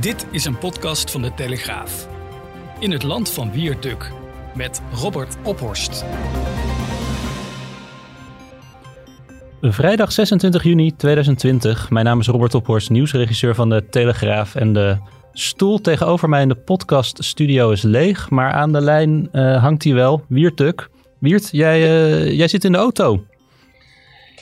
Dit is een podcast van de Telegraaf. In het land van Wierduk met Robert Ophorst. Vrijdag 26 juni 2020. Mijn naam is Robert Ophorst, nieuwsregisseur van de Telegraaf. En de stoel tegenover mij in de podcaststudio is leeg, maar aan de lijn uh, hangt hij wel. Wierduk. Wiert, jij, uh, jij zit in de auto.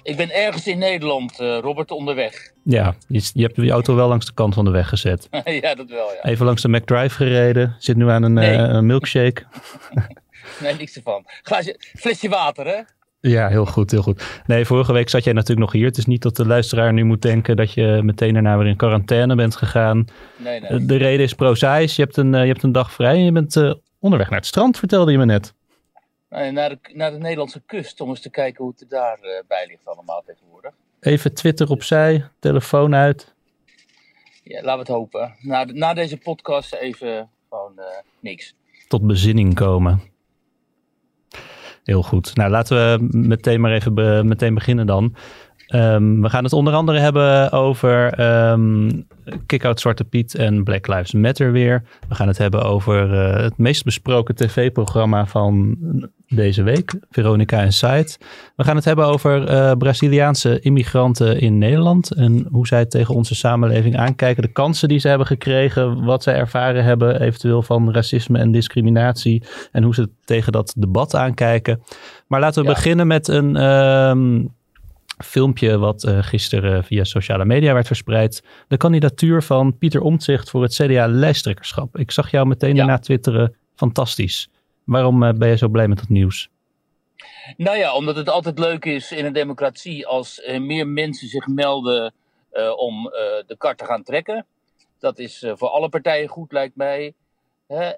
Ik ben ergens in Nederland, uh, Robert, onderweg. Ja, je, je, hebt je auto wel langs de kant van de weg gezet. ja, dat wel, ja. Even langs de McDrive gereden. Zit nu aan een, nee. uh, een milkshake. nee, niks ervan. Glaasje, flesje water, hè? Ja, heel goed, heel goed. Nee, vorige week zat jij natuurlijk nog hier. Het is niet dat de luisteraar nu moet denken dat je meteen daarna weer in quarantaine bent gegaan. Nee, nee. De reden is prozaïs. Je hebt een, je hebt een dag vrij en je bent onderweg naar het strand, vertelde je me net. Naar de, naar de Nederlandse kust om eens te kijken hoe het er daarbij bij ligt allemaal tegenwoordig. Even Twitter opzij, telefoon uit. Ja, laten we het hopen. Na, na deze podcast even gewoon uh, niks. Tot bezinning komen. Heel goed. Nou, laten we meteen maar even be meteen beginnen dan. Um, we gaan het onder andere hebben over um, Kick-Out Zwarte Piet en Black Lives Matter weer. We gaan het hebben over uh, het meest besproken tv-programma van deze week, Veronica Inside. We gaan het hebben over uh, Braziliaanse immigranten in Nederland en hoe zij tegen onze samenleving aankijken. De kansen die ze hebben gekregen, wat zij ervaren hebben eventueel van racisme en discriminatie en hoe ze tegen dat debat aankijken. Maar laten we ja. beginnen met een... Um, filmpje wat uh, gisteren via sociale media werd verspreid. De kandidatuur van Pieter Omtzigt voor het CDA-lijsttrekkerschap. Ik zag jou meteen ja. daarna twitteren. Fantastisch. Waarom uh, ben je zo blij met dat nieuws? Nou ja, omdat het altijd leuk is in een democratie als uh, meer mensen zich melden om de kar te gaan trekken. Dat is voor alle partijen goed, lijkt mij.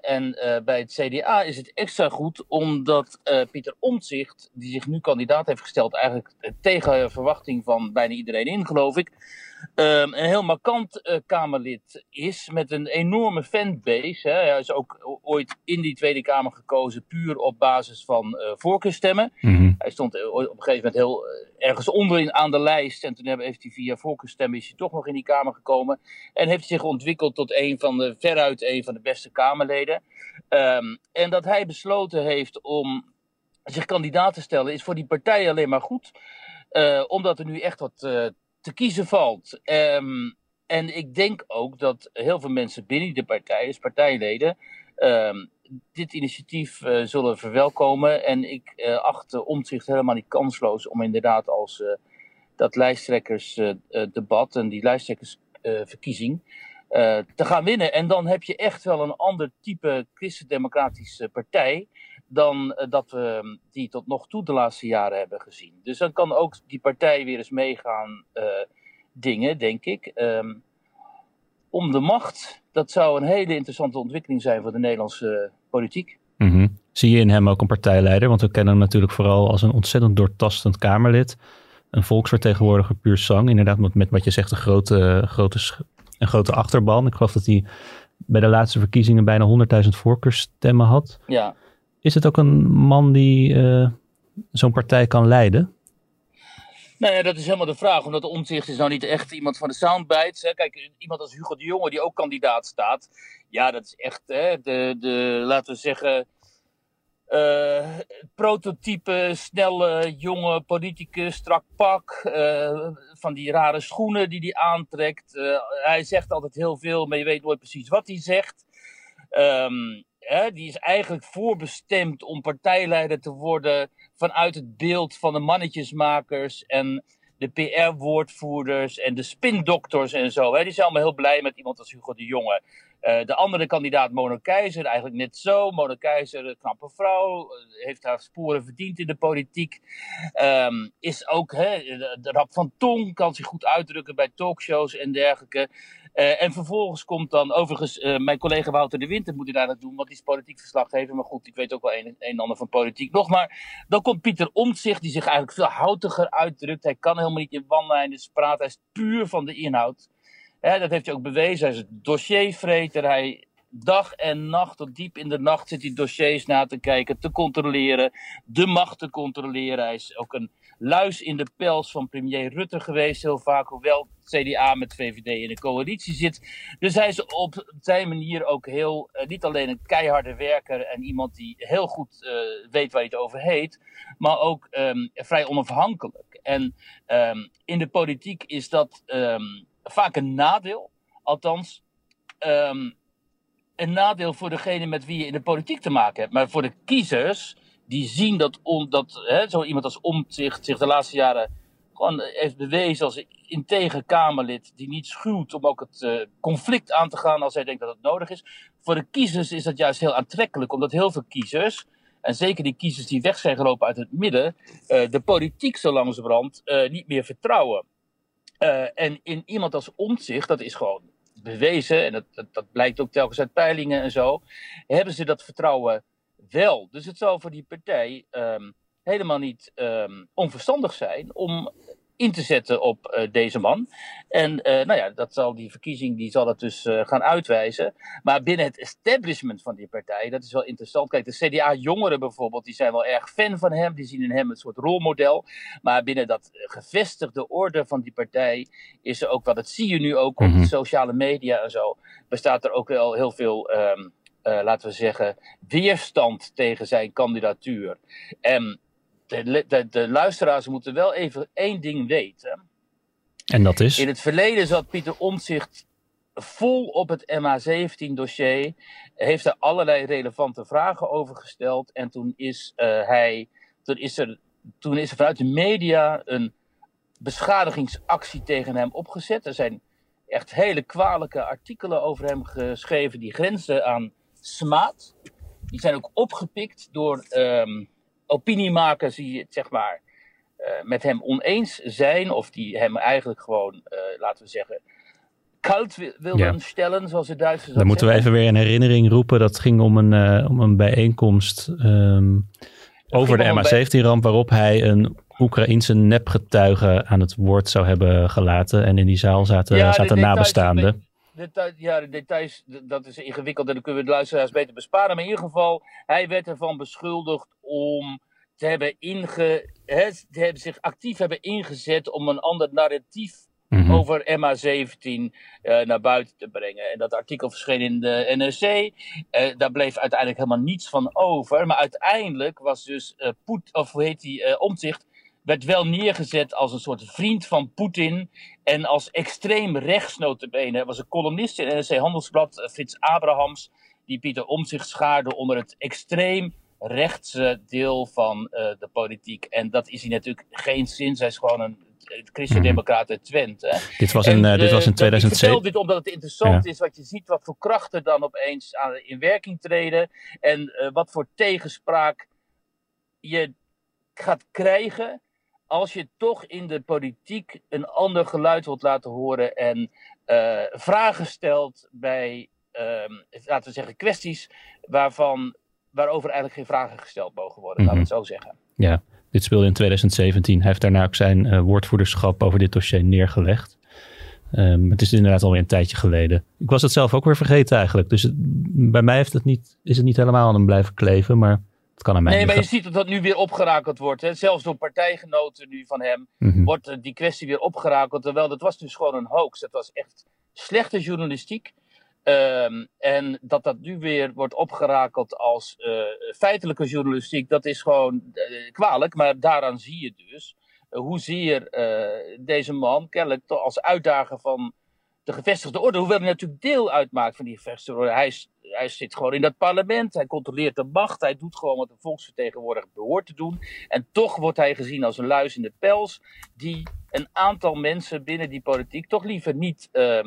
En bij het CDA is het extra goed omdat Pieter Omtzigt, die zich nu kandidaat heeft gesteld, eigenlijk tegen verwachting van bijna iedereen in, geloof ik, een heel markant uh, Kamerlid is met een enorme fanbase. Hè? Hij is ook ooit in die Tweede Kamer gekozen puur op basis van voorkeurstemmen. Mm -hmm. Hij stond op een gegeven moment heel ergens onderin aan de lijst en toen heeft hij via voorkeurstemmen is hij toch nog in die Kamer gekomen en heeft zich ontwikkeld tot een van de, veruit een van de beste Kamerleden. Um, en dat hij besloten heeft om zich kandidaat te stellen is voor die partij alleen maar goed. Uh, omdat er nu echt wat uh, te kiezen valt. Um, en ik denk ook dat heel veel mensen binnen de partij, dus partijleden, um, dit initiatief uh, zullen verwelkomen. En ik uh, acht de omzicht helemaal niet kansloos om inderdaad als uh, dat lijsttrekkersdebat en die lijsttrekkersverkiezing te gaan winnen. En dan heb je echt wel een ander type christendemocratische partij dan dat we die tot nog toe de laatste jaren hebben gezien. Dus dan kan ook die partij weer eens meegaan dingen, denk ik. Um, om de macht, dat zou een hele interessante ontwikkeling zijn voor de Nederlandse politiek. Mm -hmm. Zie je in hem ook een partijleider? Want we kennen hem natuurlijk vooral als een ontzettend doortastend Kamerlid. Een volksvertegenwoordiger puur zang. Inderdaad, met, met wat je zegt, een grote, grote, een grote achterban. Ik geloof dat hij bij de laatste verkiezingen bijna 100.000 voorkeursstemmen had. Ja. Is het ook een man die uh, zo'n partij kan leiden? Nou ja, dat is helemaal de vraag. Omdat Omtzigt is nou niet echt iemand van de soundbites. Hè. Kijk, iemand als Hugo de Jonge, die ook kandidaat staat. Ja, dat is echt hè, de, de, laten we zeggen, uh, prototype, snelle, jonge politicus, strak pak. Uh, van die rare schoenen die hij aantrekt. Hij zegt altijd heel veel, maar je weet nooit precies wat hij zegt. Um, die is eigenlijk voorbestemd om partijleider te worden vanuit het beeld van de mannetjesmakers en de PR-woordvoerders en de spindokters en zo. Hè. Die zijn allemaal heel blij met iemand als Hugo de Jonge. Eh, de andere kandidaat, Mona Keizer, eigenlijk net zo. Mona Keizer, een knappe vrouw, eh, heeft haar sporen verdiend in de politiek. Ehm, is ook hè, de, rap van tong, kan zich goed uitdrukken bij talkshows en dergelijke. Uh, en vervolgens komt dan, overigens, mijn collega Wouter de Winter moet daar dat doen, want die is politiek verslaggever. Maar goed, ik weet ook wel een en ander van politiek nog. Maar dan komt Pieter Omtzigt, die zich eigenlijk veel houtiger uitdrukt. Hij kan helemaal niet in one-liners praten, hij is puur van de inhoud. Dat heeft hij ook bewezen. Hij is een dossiervreter. Hij dag en nacht, tot diep in de nacht, zit hij dossiers na te kijken, te controleren, de macht te controleren. Hij is ook een luis in de pels van premier Rutte geweest, heel vaak, hoewel CDA met VVD in een coalitie zit. Dus hij is op zijn manier ook heel, uh, niet alleen een keiharde werker en iemand die heel goed uh, weet waar hij het over heet, maar ook um, vrij onafhankelijk. En um, in de politiek is dat um, vaak een nadeel. Althans, um, een nadeel voor degene met wie je in de politiek te maken hebt. Maar voor de kiezers, die zien dat, on, dat hè, zo iemand als Omtzigt zich de laatste jaren gewoon heeft bewezen als integer Kamerlid. Die niet schuwt om ook het uh, conflict aan te gaan als hij denkt dat het nodig is. Voor de kiezers is dat juist heel aantrekkelijk, omdat heel veel kiezers. En zeker die kiezers die weg zijn gelopen uit het midden, uh, de politiek zo langzamerhand uh, niet meer vertrouwen. Uh, en in iemand als Omtzigt, dat is gewoon bewezen, en dat, dat, blijkt ook telkens uit peilingen en zo, hebben ze dat vertrouwen wel. Dus het zou voor die partij um, helemaal niet um, onverstandig zijn om in te zetten op uh, deze man. En uh, nou ja, dat zal die verkiezing die zal het dus uh, gaan uitwijzen. Maar binnen het establishment van die partij, dat is wel interessant. Kijk, de CDA-jongeren bijvoorbeeld, die zijn wel erg fan van hem. Die zien in hem een soort rolmodel. Maar binnen dat gevestigde orde van die partij is er ook wel, dat zie je nu ook op -hmm. de sociale media en zo, bestaat er ook wel heel veel. Um, laten we zeggen, weerstand tegen zijn kandidatuur. En de, de, de, luisteraars moeten wel even één ding weten. En dat is? In het verleden zat Pieter Omtzigt vol op het MH17-dossier. Heeft er allerlei relevante vragen over gesteld. En toen is, uh, hij, toen is, er, toen is er vanuit de media een beschadigingsactie tegen hem opgezet. Er zijn echt hele kwalijke artikelen over hem geschreven die grenzen aan smaad. Die zijn ook opgepikt door... Um, opiniemakers die het zeg maar uh, met hem oneens zijn, of die hem eigenlijk gewoon, uh, laten we zeggen, koud wilden ja. stellen, zoals de Duitsers Dan moeten we even weer in herinnering roepen. Dat ging om een, uh, om een bijeenkomst um, over de MH17-ramp, waarop hij een Oekraïense nepgetuige aan het woord zou hebben gelaten. En in die zaal zaten, ja, zaten nabestaanden. Detail, ja, de details, dat is ingewikkeld en dan kunnen we de luisteraars beter besparen. Maar in ieder geval, hij werd ervan beschuldigd om te hebben, inge, he, te hebben zich actief hebben ingezet om een ander narratief mm -hmm. over MH17 uh, naar buiten te brengen. En dat artikel verscheen in de NRC. Uh, daar bleef uiteindelijk helemaal niets van over. Maar uiteindelijk was dus uh, Poet, of hoe heet die, Omtzigt, werd wel neergezet als een soort vriend van Poetin en als extreem rechts notabene. Er was een columnist in NRC Handelsblad, Frits Abrahams, die Pieter Omtzigt schaarde onder het extreem rechtse deel van uh, de politiek. En dat is hij natuurlijk geen zin. Hij is gewoon een christendemocraat uit Twente. Dit was in, en, uh, dit was in 2007. Ik vertel dit omdat het interessant ja. is wat je ziet, wat voor krachten dan opeens aan, in werking treden. En uh, wat voor tegenspraak je gaat krijgen als je toch in de politiek een ander geluid wilt laten horen en uh, vragen stelt bij, um, laten we zeggen, kwesties waarvan, waarover eigenlijk geen vragen gesteld mogen worden, mm -hmm. laten we het zo zeggen. Ja, dit speelde in 2017. Hij heeft daarna ook zijn uh, woordvoerderschap over dit dossier neergelegd. Um, het is inderdaad alweer een tijdje geleden. Ik was het zelf ook weer vergeten eigenlijk. Dus het, bij mij heeft het niet, is het niet helemaal aan hem blijven kleven, maar het kan aan mij Nee, maar je ziet dat dat nu weer opgerakeld wordt. Hè? Zelfs door partijgenoten nu van hem mm -hmm. wordt uh, die kwestie weer opgerakeld. Terwijl dat was dus gewoon een hoax. Het was echt slechte journalistiek. Um, en dat dat nu weer wordt opgerakeld als uh, feitelijke journalistiek, dat is gewoon uh, kwalijk. Maar daaraan zie je dus hoezeer deze man kennelijk als uitdager van de gevestigde orde, hoewel hij natuurlijk deel uitmaakt van die gevestigde orde. Hij, is, hij zit gewoon in dat parlement, hij controleert de macht, hij doet gewoon wat een volksvertegenwoordiger behoort te doen. En toch wordt hij gezien als een luis in de pels die een aantal mensen binnen die politiek toch liever niet. Uh,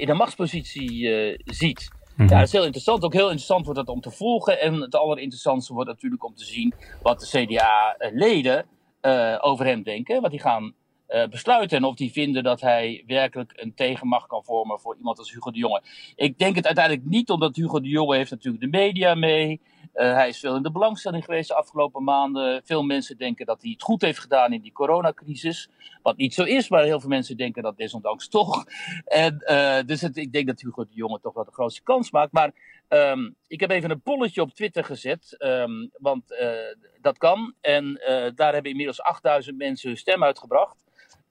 in een machtspositie ziet. Mhm. Ja, dat is heel interessant. Ook heel interessant wordt dat om te volgen. En het allerinteressantste wordt natuurlijk om te zien wat de CDA-leden over hem denken. Wat die gaan eh, besluiten. En of die vinden dat hij werkelijk een tegenmacht kan vormen voor iemand als Hugo de Jonge. Ik denk het uiteindelijk niet, omdat Hugo de Jonge heeft natuurlijk de media mee. Uh, hij is veel in de belangstelling geweest de afgelopen maanden. Veel mensen denken dat hij het goed heeft gedaan in die coronacrisis. Wat niet zo is, maar heel veel mensen denken dat desondanks toch. En, uh, dus het, ik denk dat Hugo de Jonge toch wel de grootste kans maakt. Maar um, ik heb even een polletje op Twitter gezet. Um, want dat kan. En daar hebben inmiddels 8000 mensen hun stem uitgebracht.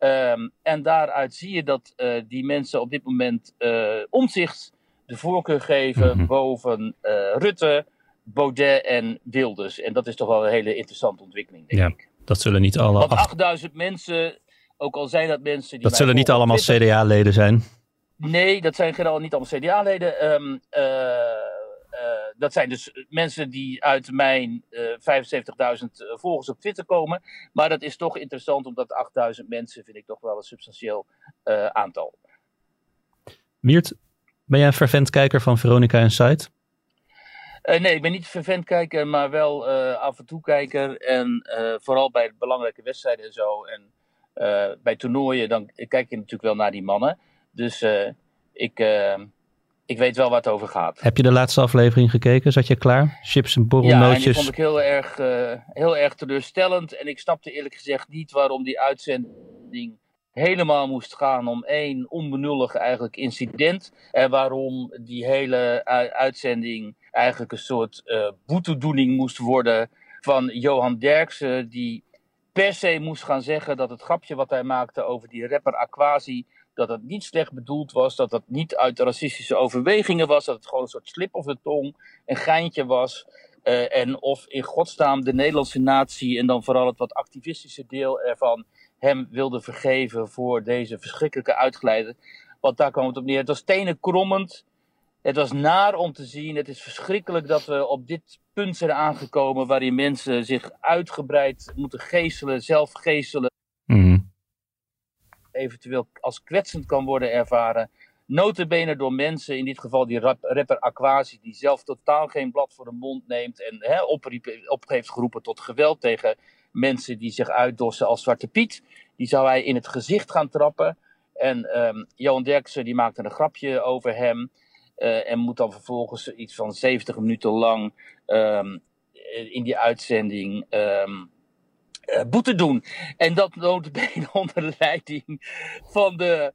Um, en daaruit zie je dat uh, die mensen op dit moment uh, omzicht de voorkeur geven mm -hmm. boven uh, Rutte, Baudet en Wilders. En dat is toch wel een hele interessante ontwikkeling, denk ja, ik. Dat zullen niet alle. Want 8000 mensen, ook al zijn dat mensen. Die dat zullen niet allemaal CDA-leden zijn. Nee, dat zijn general niet allemaal CDA-leden. Um, uh, dat zijn dus mensen die uit mijn uh, 75.000 volgers op Twitter komen. Maar dat is toch interessant, omdat 8.000 mensen vind ik toch wel een substantieel uh, aantal. Miert, ben jij een fervent kijker van Veronica Inside? Uh, nee, ik ben niet fervent kijker, maar wel af en toe kijker. En vooral bij belangrijke wedstrijden en zo. En bij toernooien, dan kijk je natuurlijk wel naar die mannen. Dus ik ik weet wel waar het over gaat. Heb je de laatste aflevering gekeken? Zat je klaar? Chips en borrelnootjes? Ja, en die vond ik heel erg, uh, heel erg teleurstellend. En ik snapte eerlijk gezegd niet waarom die uitzending helemaal moest gaan om één onbenullig eigenlijk incident. En waarom die hele uitzending eigenlijk een soort uh, boetedoening moest worden van Johan Derksen. Die per se moest gaan zeggen dat het grapje wat hij maakte over die rapper Aquasi dat het niet slecht bedoeld was, dat het niet uit racistische overwegingen was, dat het gewoon een soort slip of de tong, een geintje was. Uh, en of in godsnaam de Nederlandse natie en dan vooral het wat activistische deel ervan hem wilde vergeven voor deze verschrikkelijke uitglijden. Want daar kwam het op neer. Het was tenen krommend. Het was naar om te zien. Het is verschrikkelijk dat we op dit punt zijn aangekomen waarin mensen zich uitgebreid moeten geestelen, zelf geestelen. Eventueel als kwetsend kan worden ervaren. Notabene door mensen, in dit geval die rap, rapper Aquasi, die zelf totaal geen blad voor de mond neemt en hè, op heeft geroepen tot geweld tegen mensen die zich uitdossen als Zwarte Piet. Die zou hij in het gezicht gaan trappen. En um, Johan Derksen die maakte een grapje over hem. Uh, en moet dan vervolgens iets van 70 minuten lang um, in die uitzending um, uh, boete doen. En dat notabene onder leiding van de,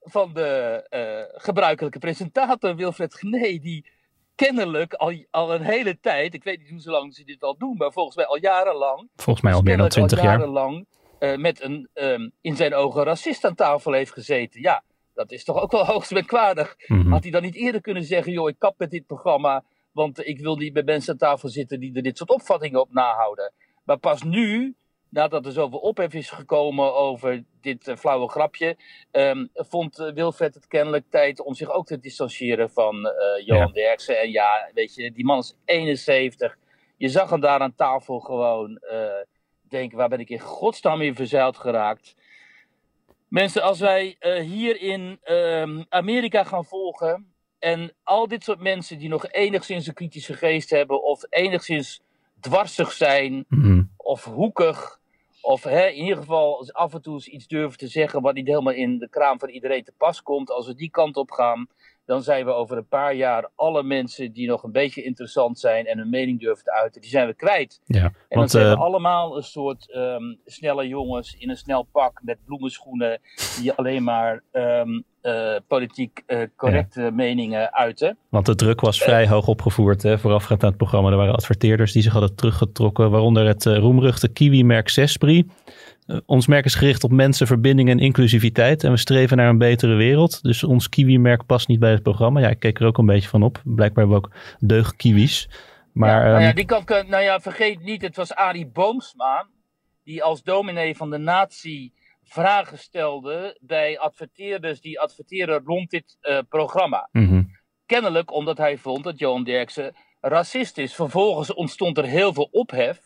van de uh, gebruikelijke presentator Wilfred Gené, die kennelijk al, al een hele tijd, ik weet niet hoe lang ze dit al doen, maar volgens mij al jarenlang. Volgens mij al meer dan 20 jaar. jarenlang uh, met een um, in zijn ogen racist aan tafel heeft gezeten. Ja, dat is toch ook wel hoogst merkwaardig. Mhm. Mm -hmm. Had hij dan niet eerder kunnen zeggen, joh, ik kap met dit programma, want ik wil niet bij mensen aan tafel zitten die er dit soort opvattingen op nahouden. Maar pas nu, nadat er zoveel ophef is gekomen over dit uh, flauwe grapje, um, vond uh, Wilfred het kennelijk tijd om zich ook te distancieren van uh, Johan ja. Derksen. En ja, weet je, die man is 71. Je zag hem daar aan tafel gewoon denken, waar ben ik in godsnaam in verzeild geraakt. Mensen, als wij hier in um, Amerika gaan volgen en al dit soort mensen die nog enigszins een kritische geest hebben of enigszins dwarsig zijn mm -hmm. of hoekig. Of hè, in ieder geval af en toe iets durven te zeggen wat niet helemaal in de kraam van iedereen te pas komt. Als we die kant op gaan, dan zijn we over een paar jaar alle mensen die nog een beetje interessant zijn en hun mening durven te uiten, die zijn we kwijt. Ja, en dan want, zijn we uh, allemaal een soort um, snelle jongens in een snel pak met bloemenschoenen die alleen maar um, uh, politiek uh, correcte ja. meningen uiten. Want de druk was vrij hoog opgevoerd hè, voorafgaand aan het programma. Er waren adverteerders die zich hadden teruggetrokken, waaronder het roemruchte Kiwi-merk Sespri. Uh, ons merk is gericht op mensen, verbinding en inclusiviteit. En we streven naar een betere wereld. Dus ons Kiwi-merk past niet bij het programma. Ja, ik keek er ook een beetje van op. Blijkbaar hebben we ook deug kiwis. Maar, ja, nou ja, um, die kan, nou ja, vergeet niet, het was Arie Boomsma. Die als dominee van de natie vragen stelde bij adverteerders die adverteren rond dit uh, programma. Mm -hmm. Kennelijk omdat hij vond dat Johan Derksen racist is. Vervolgens ontstond er heel veel ophef.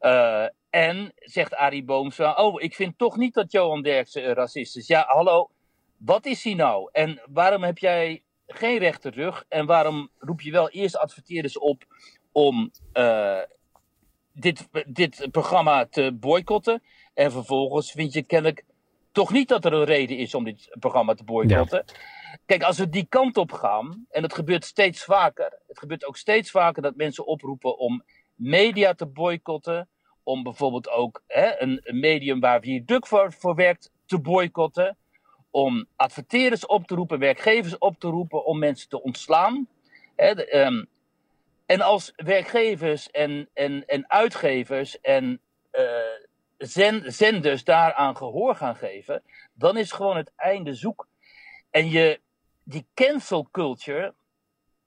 Uh, en zegt Arie Boomsma, oh, ik vind toch niet dat Johan Derksen een racist is. Ja, hallo, Wat is die nou? En waarom heb jij geen rechte rug? En waarom roep je wel eerst adverteerders op om uh, dit, dit programma te boycotten? En vervolgens vind je kennelijk toch niet dat er een reden is om dit programma te boycotten. Kijk, als we die kant op gaan, en dat gebeurt steeds vaker. Het gebeurt ook steeds vaker dat mensen oproepen om media te boycotten. Om bijvoorbeeld ook hè, een, medium waar Viaduct voor, voor werkt te boycotten. Om adverteerders op te roepen, werkgevers op te roepen om mensen te ontslaan. Hè, de, um, en als werkgevers en, en, en uitgevers en uh, zen, zenders daaraan gehoor gaan geven, dan is gewoon het einde zoek. En je, die cancel culture,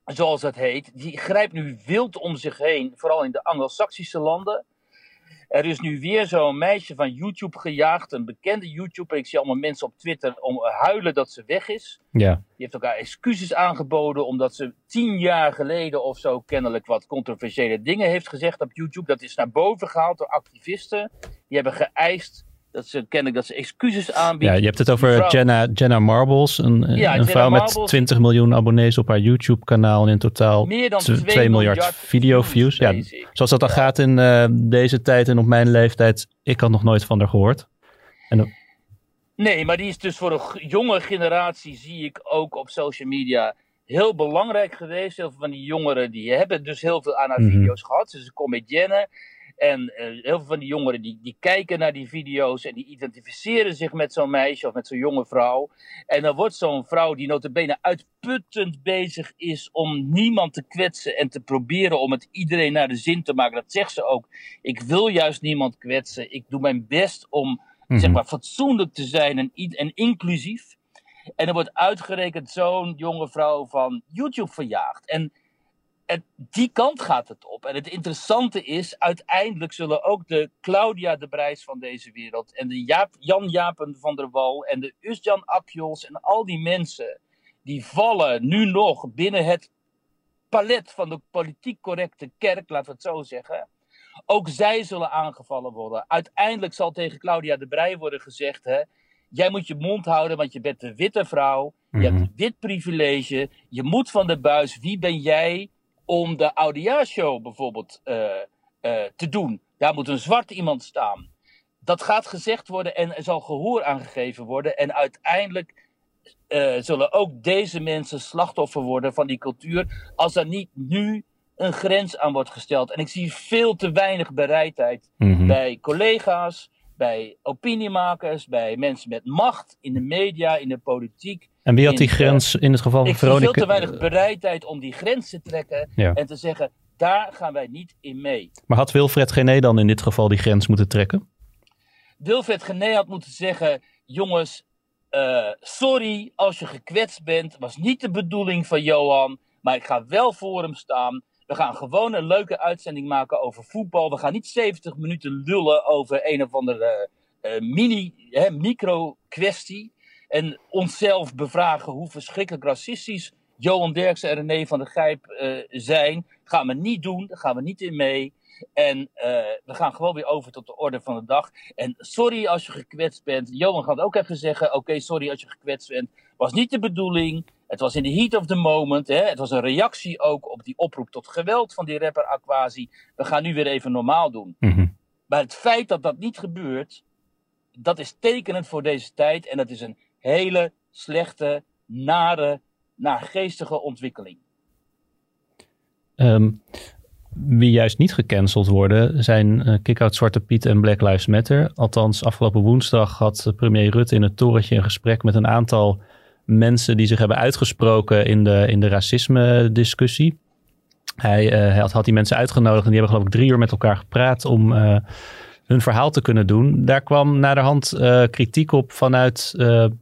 zoals dat heet, die grijpt nu wild om zich heen, vooral in de Anglo-Saxische landen. Er is nu weer zo'n meisje van YouTube gejaagd, een bekende YouTuber. Ik zie allemaal mensen op Twitter om huilen dat ze weg is. Ja. Die heeft elkaar excuses aangeboden omdat ze tien jaar geleden of zo kennelijk wat controversiële dingen heeft gezegd op YouTube. Dat is naar boven gehaald door activisten. Die hebben geëist dat ze kennelijk dat ze excuses aanbiedt. Ja, je hebt het over. Jenna, Jenna Marbles, een, ja, een vrouw Marbles, met 20 miljoen abonnees op haar YouTube-kanaal en in totaal meer dan 2, 2 miljard, video-views. Ja, zoals dat dan ja. gaat in uh, deze tijd en op mijn leeftijd, ik had nog nooit van haar gehoord. En, nee, maar die is dus voor de jonge generatie, zie ik ook op social media, heel belangrijk geweest. Heel veel van die jongeren, die hebben dus heel veel aan haar mm -hmm. video's gehad. Ze is een comedienne. En uh, heel veel van die jongeren die, die kijken naar die video's en die identificeren zich met zo'n meisje of met zo'n jonge vrouw. En dan wordt zo'n vrouw die notabene uitputtend bezig is om niemand te kwetsen en te proberen om het iedereen naar de zin te maken. Dat zegt ze ook. Ik wil juist niemand kwetsen. Ik doe mijn best om mm -hmm. zeg maar fatsoenlijk te zijn en, en inclusief. En er wordt uitgerekend zo'n jonge vrouw van YouTube verjaagd. En en die kant gaat het op. En het interessante is, uiteindelijk zullen ook de Claudia de Brijs van deze wereld en de Jaap, Jan Japen van der Wal en de Usjan Akjols en al die mensen, die vallen nu nog binnen het palet van de politiek correcte kerk, laten we het zo zeggen. Ook zij zullen aangevallen worden. Uiteindelijk zal tegen Claudia de Brij worden gezegd, hè, jij moet je mond houden, want je bent een witte vrouw, je hebt een wit privilege, je moet van de buis, wie ben jij om de oudejaarshow bijvoorbeeld uh, uh, te doen. Daar moet een zwart iemand staan. Dat gaat gezegd worden en er zal gehoor aangegeven worden. En uiteindelijk uh, zullen ook deze mensen slachtoffer worden van die cultuur. Als er niet nu een grens aan wordt gesteld. En ik zie veel te weinig bereidheid mm -hmm. bij collega's, bij opiniemakers, bij mensen met macht in de media, in de politiek. En wie had die grens in het geval van Veronica? Ik veel te weinig bereidheid om die grens te trekken ja. en te zeggen, daar gaan wij niet in mee. Maar had Wilfred Gené dan in dit geval die grens moeten trekken? Wilfred Gené had moeten zeggen, jongens, uh, sorry als je gekwetst bent, was niet de bedoeling van Johan, maar ik ga wel voor hem staan. We gaan gewoon een leuke uitzending maken over voetbal. We gaan niet 70 minuten lullen over een of andere uh, mini, hè, micro-kwestie. En onszelf bevragen hoe verschrikkelijk racistisch Johan Derksen en René van der Gijp uh, zijn. Gaan we niet doen, daar gaan we niet in mee. En uh, we gaan gewoon weer over tot de orde van de dag. En sorry als je gekwetst bent. Johan gaat ook even zeggen: Oké, okay, sorry als je gekwetst bent. Was niet de bedoeling. Het was in the heat of the moment. Hè? Het was een reactie ook op die oproep tot geweld van die rapper Aquasi. We gaan nu weer even normaal doen. Mm -hmm. Maar het feit dat dat niet gebeurt, dat is tekenend voor deze tijd. En dat is een hele slechte, nare, naargeestige ontwikkeling. Um, wie juist niet gecanceld worden zijn uh, Kick-Out Zwarte Piet en Black Lives Matter. Althans, afgelopen woensdag had premier Rutte in het torentje een gesprek met een aantal mensen die zich hebben uitgesproken in de, in de racisme-discussie. Hij, uh, hij had, die mensen uitgenodigd en die hebben geloof ik drie uur met elkaar gepraat om uh, hun verhaal te kunnen doen. Daar kwam naderhand uh, kritiek op vanuit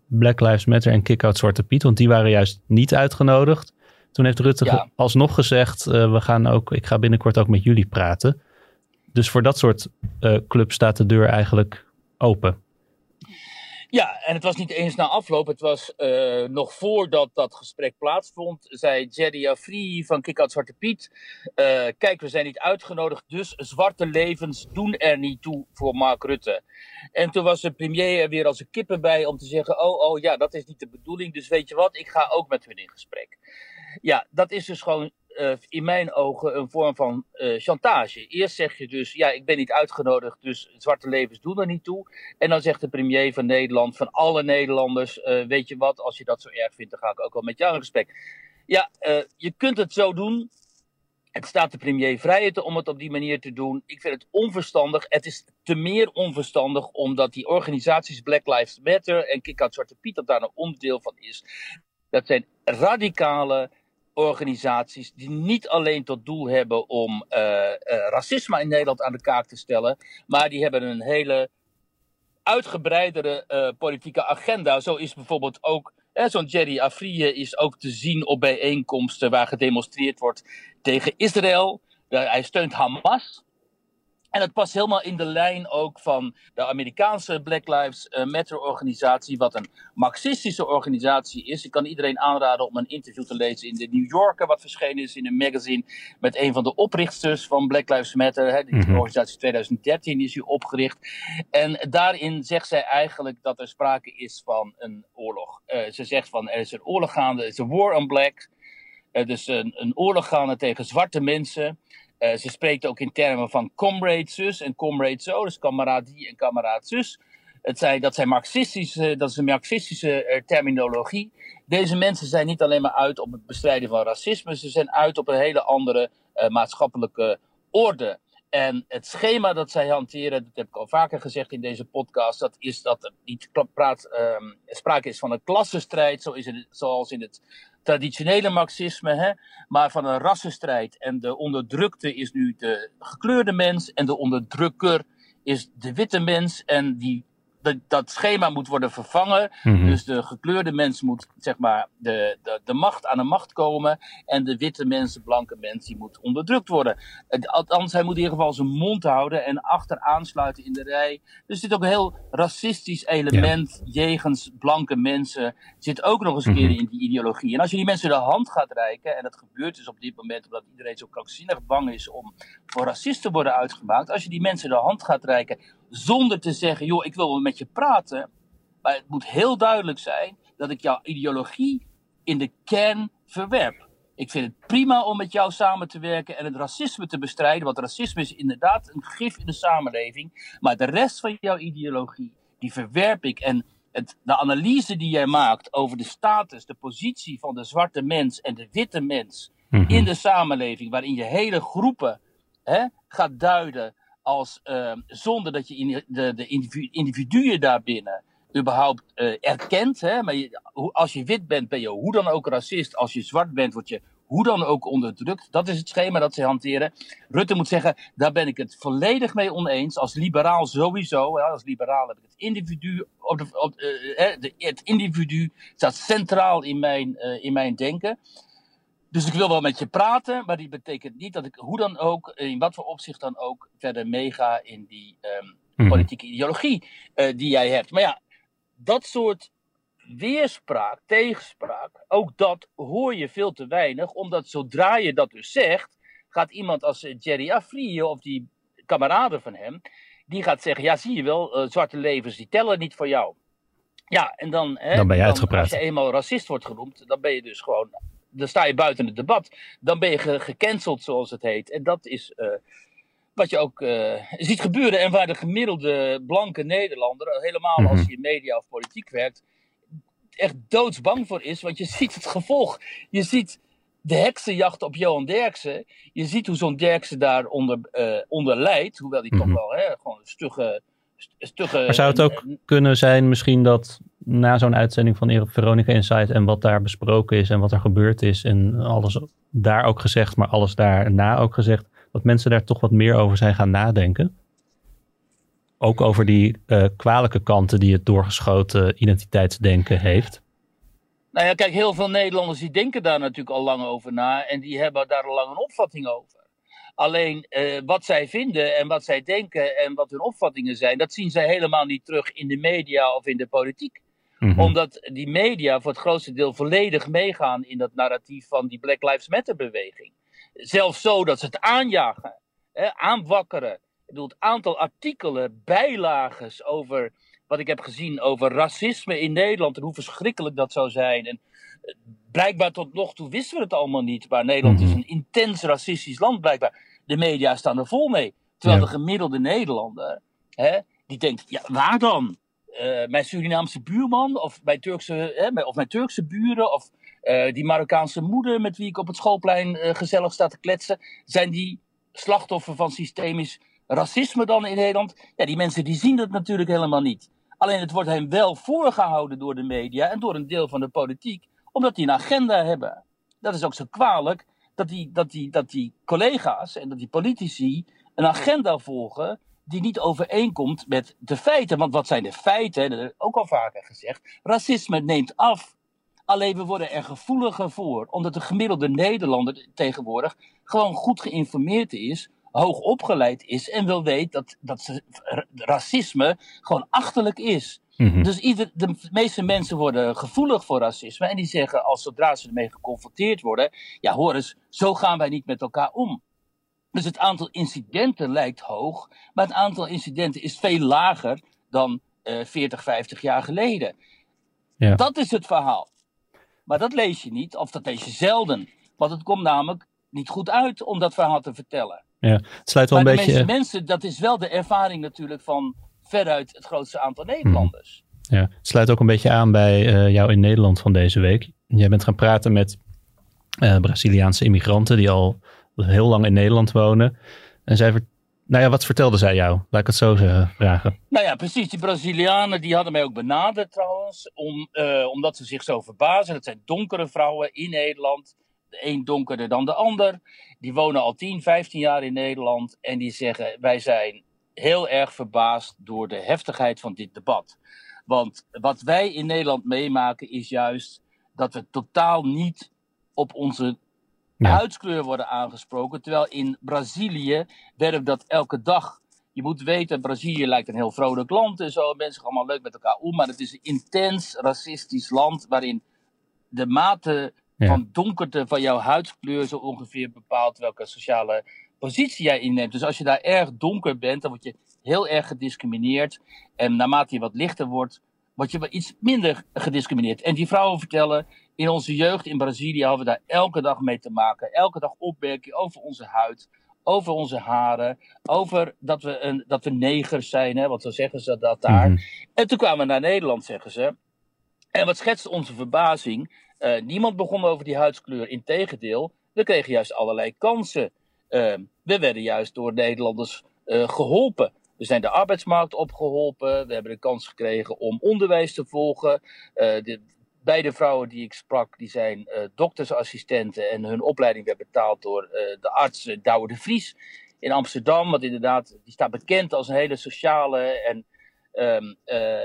Black Lives Matter en Kick-Out Zwarte Piet, want die waren juist niet uitgenodigd. Toen heeft Rutte ja. alsnog gezegd, we gaan ook, ik ga binnenkort ook met jullie praten. Dus voor dat soort clubs staat de deur eigenlijk open. Ja, en het was niet eens na afloop. Het was uh, nog voordat dat gesprek plaatsvond. Zei Jerry Afri van Kick Zwarte Piet. Uh, kijk, we zijn niet uitgenodigd. Dus zwarte levens doen er niet toe voor Mark Rutte. En toen was de premier er weer als een kippen bij om te zeggen: Oh, oh ja, dat is niet de bedoeling. Dus weet je wat, ik ga ook met hun in gesprek. Ja, dat is dus gewoon uh, in mijn ogen een vorm van uh, chantage. Eerst zeg je dus, ja, ik ben niet uitgenodigd, dus zwarte levens doen er niet toe. En dan zegt de premier van Nederland, van alle Nederlanders, uh, weet je wat, als je dat zo erg vindt, dan ga ik ook wel met jou in gesprek. Ja, je kunt het zo doen. Het staat de premier vrij om het op die manier te doen. Ik vind het onverstandig. Het is te meer onverstandig omdat die organisaties Black Lives Matter en Kick Out Zwarte Piet, dat daar een onderdeel van is. Dat zijn radicale, organisaties die niet alleen tot doel hebben om uh, racisme in Nederland aan de kaak te stellen, maar die hebben een hele uitgebreidere uh, politieke agenda. Zo is bijvoorbeeld ook zo'n Jerry Afrije is ook te zien op bijeenkomsten waar gedemonstreerd wordt tegen Israël. hij steunt Hamas. En het past helemaal in de lijn ook van de Amerikaanse Black Lives eh, Matter organisatie, wat een marxistische organisatie is. Ik kan iedereen aanraden om een interview te lezen in de New Yorker, wat verschenen is in een magazine met een van de oprichters van Black Lives Matter. Hè, die mm organisatie 2013 is hier opgericht. En daarin zegt zij eigenlijk dat er sprake is van een oorlog. Uh, ze zegt van er is een oorlog gaande, er is een war on black. Er is een, een oorlog gaande tegen zwarte mensen. Uh, ze spreekt ook in termen van comrade zus en comrade zo, dus kameraad die en kameraad zus. Het zijn, dat, zijn marxistische, dat is een marxistische uh, terminologie. Deze mensen zijn niet alleen maar uit op het bestrijden van racisme, ze zijn uit op een hele andere uh, maatschappelijke orde. En het schema dat zij hanteren, dat heb ik al vaker gezegd in deze podcast, dat is dat er niet praat, um, sprake is van een klassenstrijd, zo is het, zoals in het traditionele marxisme, hè, maar van een rassenstrijd. En de onderdrukte is nu de gekleurde mens en de onderdrukker is de witte mens. En die dat, dat schema moet worden vervangen. Mhm. Dus de gekleurde mens moet zeg maar de, de, de macht aan de macht komen. En de witte mens, de blanke mens, die moet onderdrukt worden. Althans, hij moet in ieder geval zijn mond houden en achter aansluiten in de rij. Dus er zit ook een heel racistisch element ja. jegens blanke mensen. Zit ook nog eens een keer mhm. in die ideologie. En als je die mensen de hand gaat reiken, en dat gebeurt dus op dit moment omdat iedereen zo krankzinnig bang is om voor racisten te worden uitgemaakt. Als je die mensen de hand gaat reiken zonder te zeggen, joh, ik wil wel met je praten. Maar het moet heel duidelijk zijn dat ik jouw ideologie in de kern verwerp. Ik vind het prima om met jou samen te werken en het racisme te bestrijden. Want racisme is inderdaad een gif in de samenleving. Maar de rest van jouw ideologie, die verwerp ik. En het, de analyse die jij maakt over de status, de positie van de zwarte mens en de witte mens mhm. in de samenleving, waarin je hele groepen hè, gaat duiden als, uh, zonder dat je de, de individuen daarbinnen überhaupt uh, erkent. Hè? Maar als je wit bent, ben je hoe dan ook racist. Als je zwart bent, word je hoe dan ook onderdrukt. Dat is het schema dat ze hanteren. Rutte moet zeggen, daar ben ik het volledig mee oneens. Als liberaal sowieso. Hè? Als liberaal heb ik het individu, op de, op, uh, de, het individu staat centraal in mijn, in mijn denken. Dus ik wil wel met je praten, maar die betekent niet dat ik hoe dan ook, in wat voor opzicht dan ook, verder meega in die um, politieke ideologie uh, die jij hebt. Maar ja, dat soort weerspraak, tegenspraak, ook dat hoor je veel te weinig, omdat zodra je dat dus zegt, gaat iemand als eh, Jerry Afrië of die kameraden van hem, die gaat zeggen, ja zie je wel, uh, zwarte levens die tellen niet voor jou. Ja, en dan, hè, dan ben je uitgepraat. als je eenmaal racist wordt genoemd, dan ben je dus gewoon dan sta je buiten het debat. Dan ben je gecanceld, zoals het heet. En dat is uh, wat je ook uh, ziet gebeuren. En waar de gemiddelde blanke Nederlander, helemaal als mhm. je in media of politiek werkt, echt doodsbang voor is. Want je ziet het gevolg. Je ziet de heksenjacht op Johan Derksen. Je ziet hoe zo'n Derksen daar onder, uh, onder leidt. Hoewel die toch mhm. wel hè, gewoon een stugge maar zou het ook kunnen zijn misschien dat na zo'n uitzending van Veronica Insight en wat daar besproken is en wat er gebeurd is en alles daar ook gezegd, maar alles daarna ook gezegd, dat mensen daar toch wat meer over zijn gaan nadenken? Ook over die uh, kwalijke kanten die het doorgeschoten identiteitsdenken heeft. Nou ja, kijk, heel veel Nederlanders die denken daar natuurlijk al lang over na en die hebben daar al lang een opvatting over. Alleen uh, wat zij vinden en wat zij denken en wat hun opvattingen zijn, dat zien zij helemaal niet terug in de media of in de politiek. Mm -hmm. Omdat die media voor het grootste deel volledig meegaan in dat narratief van die Black Lives Matter beweging. Zelfs zo dat ze het aanjagen, hè, aanwakkeren. Ik bedoel, het aantal artikelen, bijlages over wat ik heb gezien over racisme in Nederland en hoe verschrikkelijk dat zou zijn. En blijkbaar tot nog toe wisten we het allemaal niet. Maar Nederland is een intens racistisch land blijkbaar. De media staan er vol mee. Terwijl ja. de gemiddelde Nederlander, hè, die denkt, ja, waar dan? Uh, mijn Surinaamse buurman of mijn Turkse, hè, of mijn Turkse buren of uh, die Marokkaanse moeder met wie ik op het schoolplein uh, gezellig sta te kletsen. Zijn die slachtoffer van systemisch racisme dan in Nederland? Ja, die mensen die zien dat natuurlijk helemaal niet. Alleen het wordt hen wel voorgehouden door de media en door een deel van de politiek, omdat die een agenda hebben. Dat is ook zo kwalijk dat die, dat die, dat die collega's en dat die politici een agenda volgen die niet overeenkomt met de feiten. Want wat zijn de feiten? Dat ik ook al vaker gezegd. Racisme neemt af. Alleen we worden er gevoeliger voor, omdat de gemiddelde Nederlander tegenwoordig gewoon goed geïnformeerd is hoog opgeleid is en wel weet dat, dat racisme gewoon achterlijk is. Mm-hmm. Dus ieder, de meeste mensen worden gevoelig voor racisme en die zeggen als zodra ze ermee geconfronteerd worden, ja hoor eens, zo gaan wij niet met elkaar om. Dus het aantal incidenten lijkt hoog, maar het aantal incidenten is veel lager dan uh, 40, 50 jaar geleden. Ja. Dat is het verhaal. Maar dat lees je niet, of dat lees je zelden. Want het komt namelijk niet goed uit om dat verhaal te vertellen. Ja, het sluit wel maar een beetje... Mensen, mensen, dat is wel de ervaring natuurlijk van veruit het grootste aantal Nederlanders. Ja, het sluit ook een beetje aan bij uh, jou in Nederland van deze week. Jij bent gaan praten met uh, Braziliaanse immigranten die al heel lang in Nederland wonen. En zij, nou ja, wat vertelde zij jou? Laat ik het zo vragen. Nou ja, precies. Die Brazilianen die hadden mij ook benaderd trouwens, om, uh, omdat ze zich zo verbazen. Dat zijn donkere vrouwen in Nederland de een donkerder dan de ander. Die wonen al 10, 15 jaar in Nederland en die zeggen: Wij zijn heel erg verbaasd door de heftigheid van dit debat. Want wat wij in Nederland meemaken is juist dat we totaal niet op onze ja. huidskleur worden aangesproken. Terwijl in Brazilië werden dat elke dag. Je moet weten, Brazilië lijkt een heel vrolijk land en zo. Mensen gaan allemaal leuk met elkaar om. Maar het is een intens racistisch land waarin de mate ja. van donkerte van jouw huidskleur zo ongeveer bepaalt welke sociale positie jij inneemt. Dus als je daar erg donker bent, dan word je heel erg gediscrimineerd. En naarmate je wat lichter wordt, word je wel iets minder gediscrimineerd. En die vrouwen vertellen, in onze jeugd in Brazilië hadden we daar elke dag mee te maken. Elke dag opmerkingen over onze huid, over onze haren, over dat we, een, dat we negers zijn, hè, want zo zeggen ze dat daar. Mm -hmm. En toen kwamen we naar Nederland, zeggen ze. En wat schetst onze verbazing? Uh, niemand begon over die huidskleur. Integendeel, we kregen juist allerlei kansen. Uh, we werden juist door Nederlanders uh, geholpen. We zijn de arbeidsmarkt opgeholpen. We hebben de kans gekregen om onderwijs te volgen. de, beide vrouwen die ik sprak, die zijn doktersassistenten. En hun opleiding werd betaald door de arts Douwe de Vries in Amsterdam. Want inderdaad, die staat bekend als een hele sociale en, um,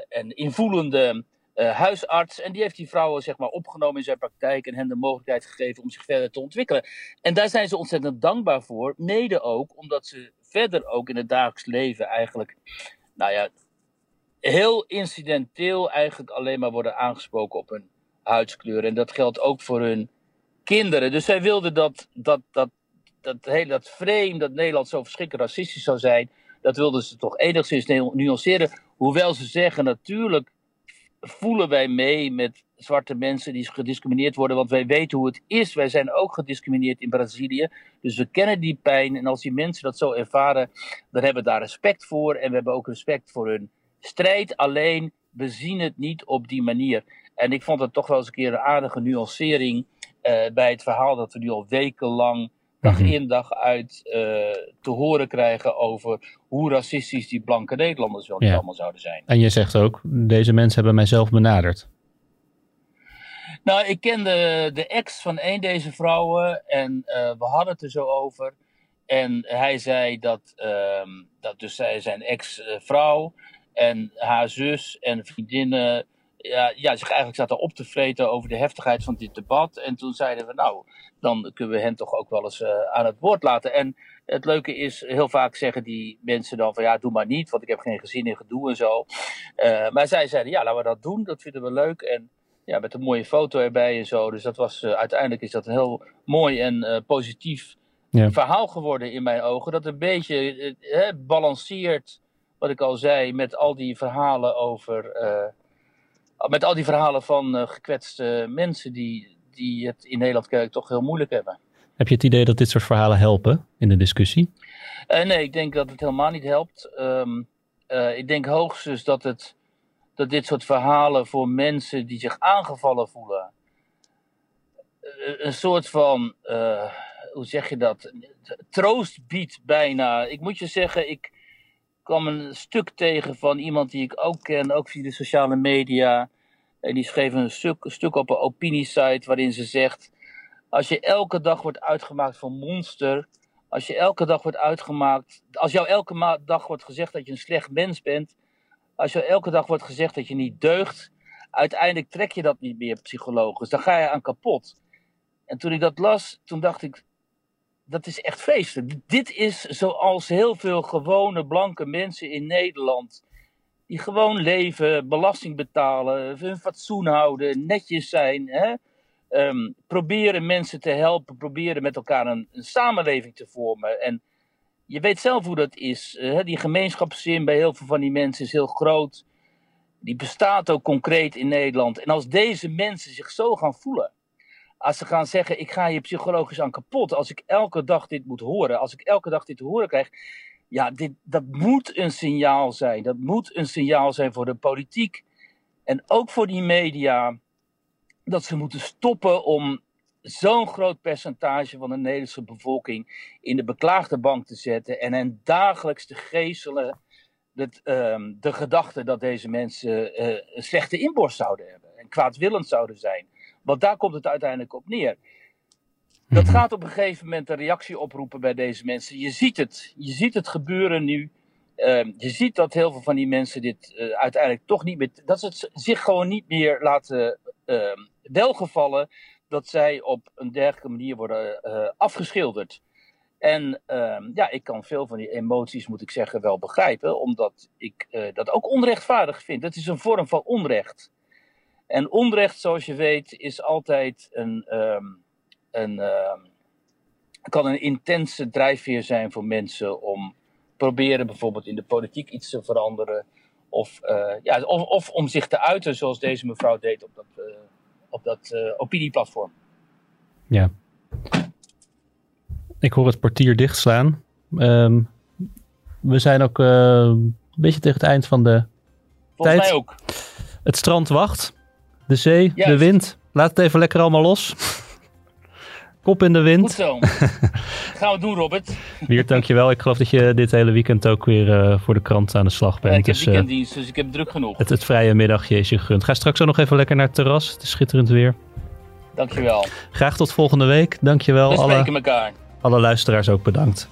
en invoelende uh, huisarts. En die heeft die vrouwen zeg maar, opgenomen in zijn praktijk en hen de mogelijkheid gegeven om zich verder te ontwikkelen. En daar zijn ze ontzettend dankbaar voor. Mede ook omdat ze verder ook in het dagelijks leven eigenlijk, nou ja, heel incidenteel eigenlijk alleen maar worden aangesproken op hun huidskleur. En dat geldt ook voor hun kinderen. Dus zij wilden dat, dat, dat, dat, hele, dat frame dat Nederland zo verschrikkelijk racistisch zou zijn, dat wilden ze toch enigszins nuanceren. Hoewel ze zeggen natuurlijk voelen wij mee met zwarte mensen die gediscrimineerd worden, want wij weten hoe het is. Wij zijn ook gediscrimineerd in Brazilië, dus we kennen die pijn. En als die mensen dat zo ervaren, dan hebben we daar respect voor en we hebben ook respect voor hun strijd. Alleen, we zien het niet op die manier. En ik vond het toch wel eens een keer een aardige nuancering uh, bij het verhaal dat we nu al wekenlang dag in dag uit uh, te horen krijgen over hoe racistisch die blanke Nederlanders wel niet ja. allemaal zouden zijn. En je zegt ook, deze mensen hebben mij zelf benaderd. Nou, ik kende de ex van een deze vrouwen en uh, we hadden het er zo over. En hij zei dat, uh, dat dus zij zijn ex-vrouw en haar zus en vriendinnen ja, ja, zich eigenlijk zaten op te vreten over de heftigheid van dit debat. En toen zeiden we, nou, dan kunnen we hen toch ook wel eens uh, aan het woord laten. En Het leuke is, heel vaak zeggen die mensen dan van ja, doe maar niet, want ik heb geen gezin in gedoe en zo. Uh, maar zij zeiden ja, laten we dat doen, dat vinden we leuk. En ja, met een mooie foto erbij en zo. Dus dat was, uh, uiteindelijk is dat een heel mooi en positief ja. verhaal geworden in mijn ogen. Dat een beetje balanceert, wat ik al zei, met al die verhalen over. met al die verhalen van gekwetste mensen die, die het in Nederland toch heel moeilijk hebben. Heb je het idee dat dit soort verhalen helpen in de discussie? nee, ik denk dat het helemaal niet helpt. Um, ik denk hoogstens dat het dat dit soort verhalen voor mensen die zich aangevallen voelen. Een soort van, hoe zeg je dat? Troost biedt bijna. Ik moet je zeggen, ik kwam een stuk tegen van iemand die ik ook ken, ook via de sociale media. En die schreef een stuk, een stuk op een opiniesite waarin ze zegt: Als je elke dag wordt uitgemaakt voor monster. Als je elke dag wordt uitgemaakt. Als jou elke dag wordt gezegd dat je een slecht mens bent als je elke dag wordt gezegd dat je niet deugt, uiteindelijk trek je dat niet meer psychologisch. Dan ga je aan kapot. En toen ik dat las, toen dacht ik, dat is echt feestelijk. Dit is zoals heel veel gewone blanke mensen in Nederland. Die gewoon leven, belasting betalen, hun fatsoen houden, netjes zijn. Hè? Um, proberen mensen te helpen, proberen met elkaar een, een samenleving te vormen. En je weet zelf hoe dat is. Uh, die gemeenschapszin bij heel veel van die mensen is heel groot. Die bestaat ook concreet in Nederland. En als deze mensen zich zo gaan voelen, als ze gaan zeggen: Ik ga je psychologisch aan kapot, als ik elke dag dit moet horen, als ik elke dag dit te horen krijg. Ja, dit, dat moet een signaal zijn. Dat moet een signaal zijn voor de politiek en ook voor die media. Dat ze moeten stoppen om zo'n groot percentage van de Nederlandse bevolking in de beklaagde bank te zetten en hen dagelijks te geestelen dat, um, de gedachte dat deze mensen uh, een slechte inborst zouden hebben en kwaadwillend zouden zijn. Want daar komt het uiteindelijk op neer. Dat mhm. gaat op een gegeven moment een reactie oproepen bij deze mensen. Je ziet het, je ziet het gebeuren nu. Uh, je ziet dat heel veel van die mensen dit uh, uiteindelijk toch niet meer. dat ze het zich gewoon niet meer laten uh, welgevallen dat zij op een dergelijke manier worden uh, afgeschilderd. En uh, ja, ik kan veel van die emoties, moet ik zeggen, wel begrijpen, omdat ik uh, dat ook onrechtvaardig vind. Het is een vorm van onrecht. En onrecht, zoals je weet, is altijd een, um, een ehm, kan een intense drijfveer zijn voor mensen om proberen bijvoorbeeld in de politiek iets te veranderen. Of, uh, ja, of, of om zich te uiten zoals deze mevrouw deed op dat op dat uh, opinieplatform. Ja. Ik hoor het portier dichtslaan. Um, we zijn ook een beetje tegen het eind van de Volgens tijd. mij ook. Het strand wacht. De zee, Juist. de wind. Laat het even lekker allemaal los. Kop in de wind. Goed zo. Gaan we doen, Robert. Wiert, dankjewel. Ik geloof dat je dit hele weekend ook weer uh, voor de krant aan de slag bent. Ja, ik heb dus, weekenddienst, dus ik heb druk genoeg. Het, het vrije middagje is je gegund. Ga straks ook nog even lekker naar het terras. Het is schitterend weer. Dankjewel. Graag tot volgende week. Dankjewel. We spreken alle, elkaar. Alle luisteraars ook bedankt.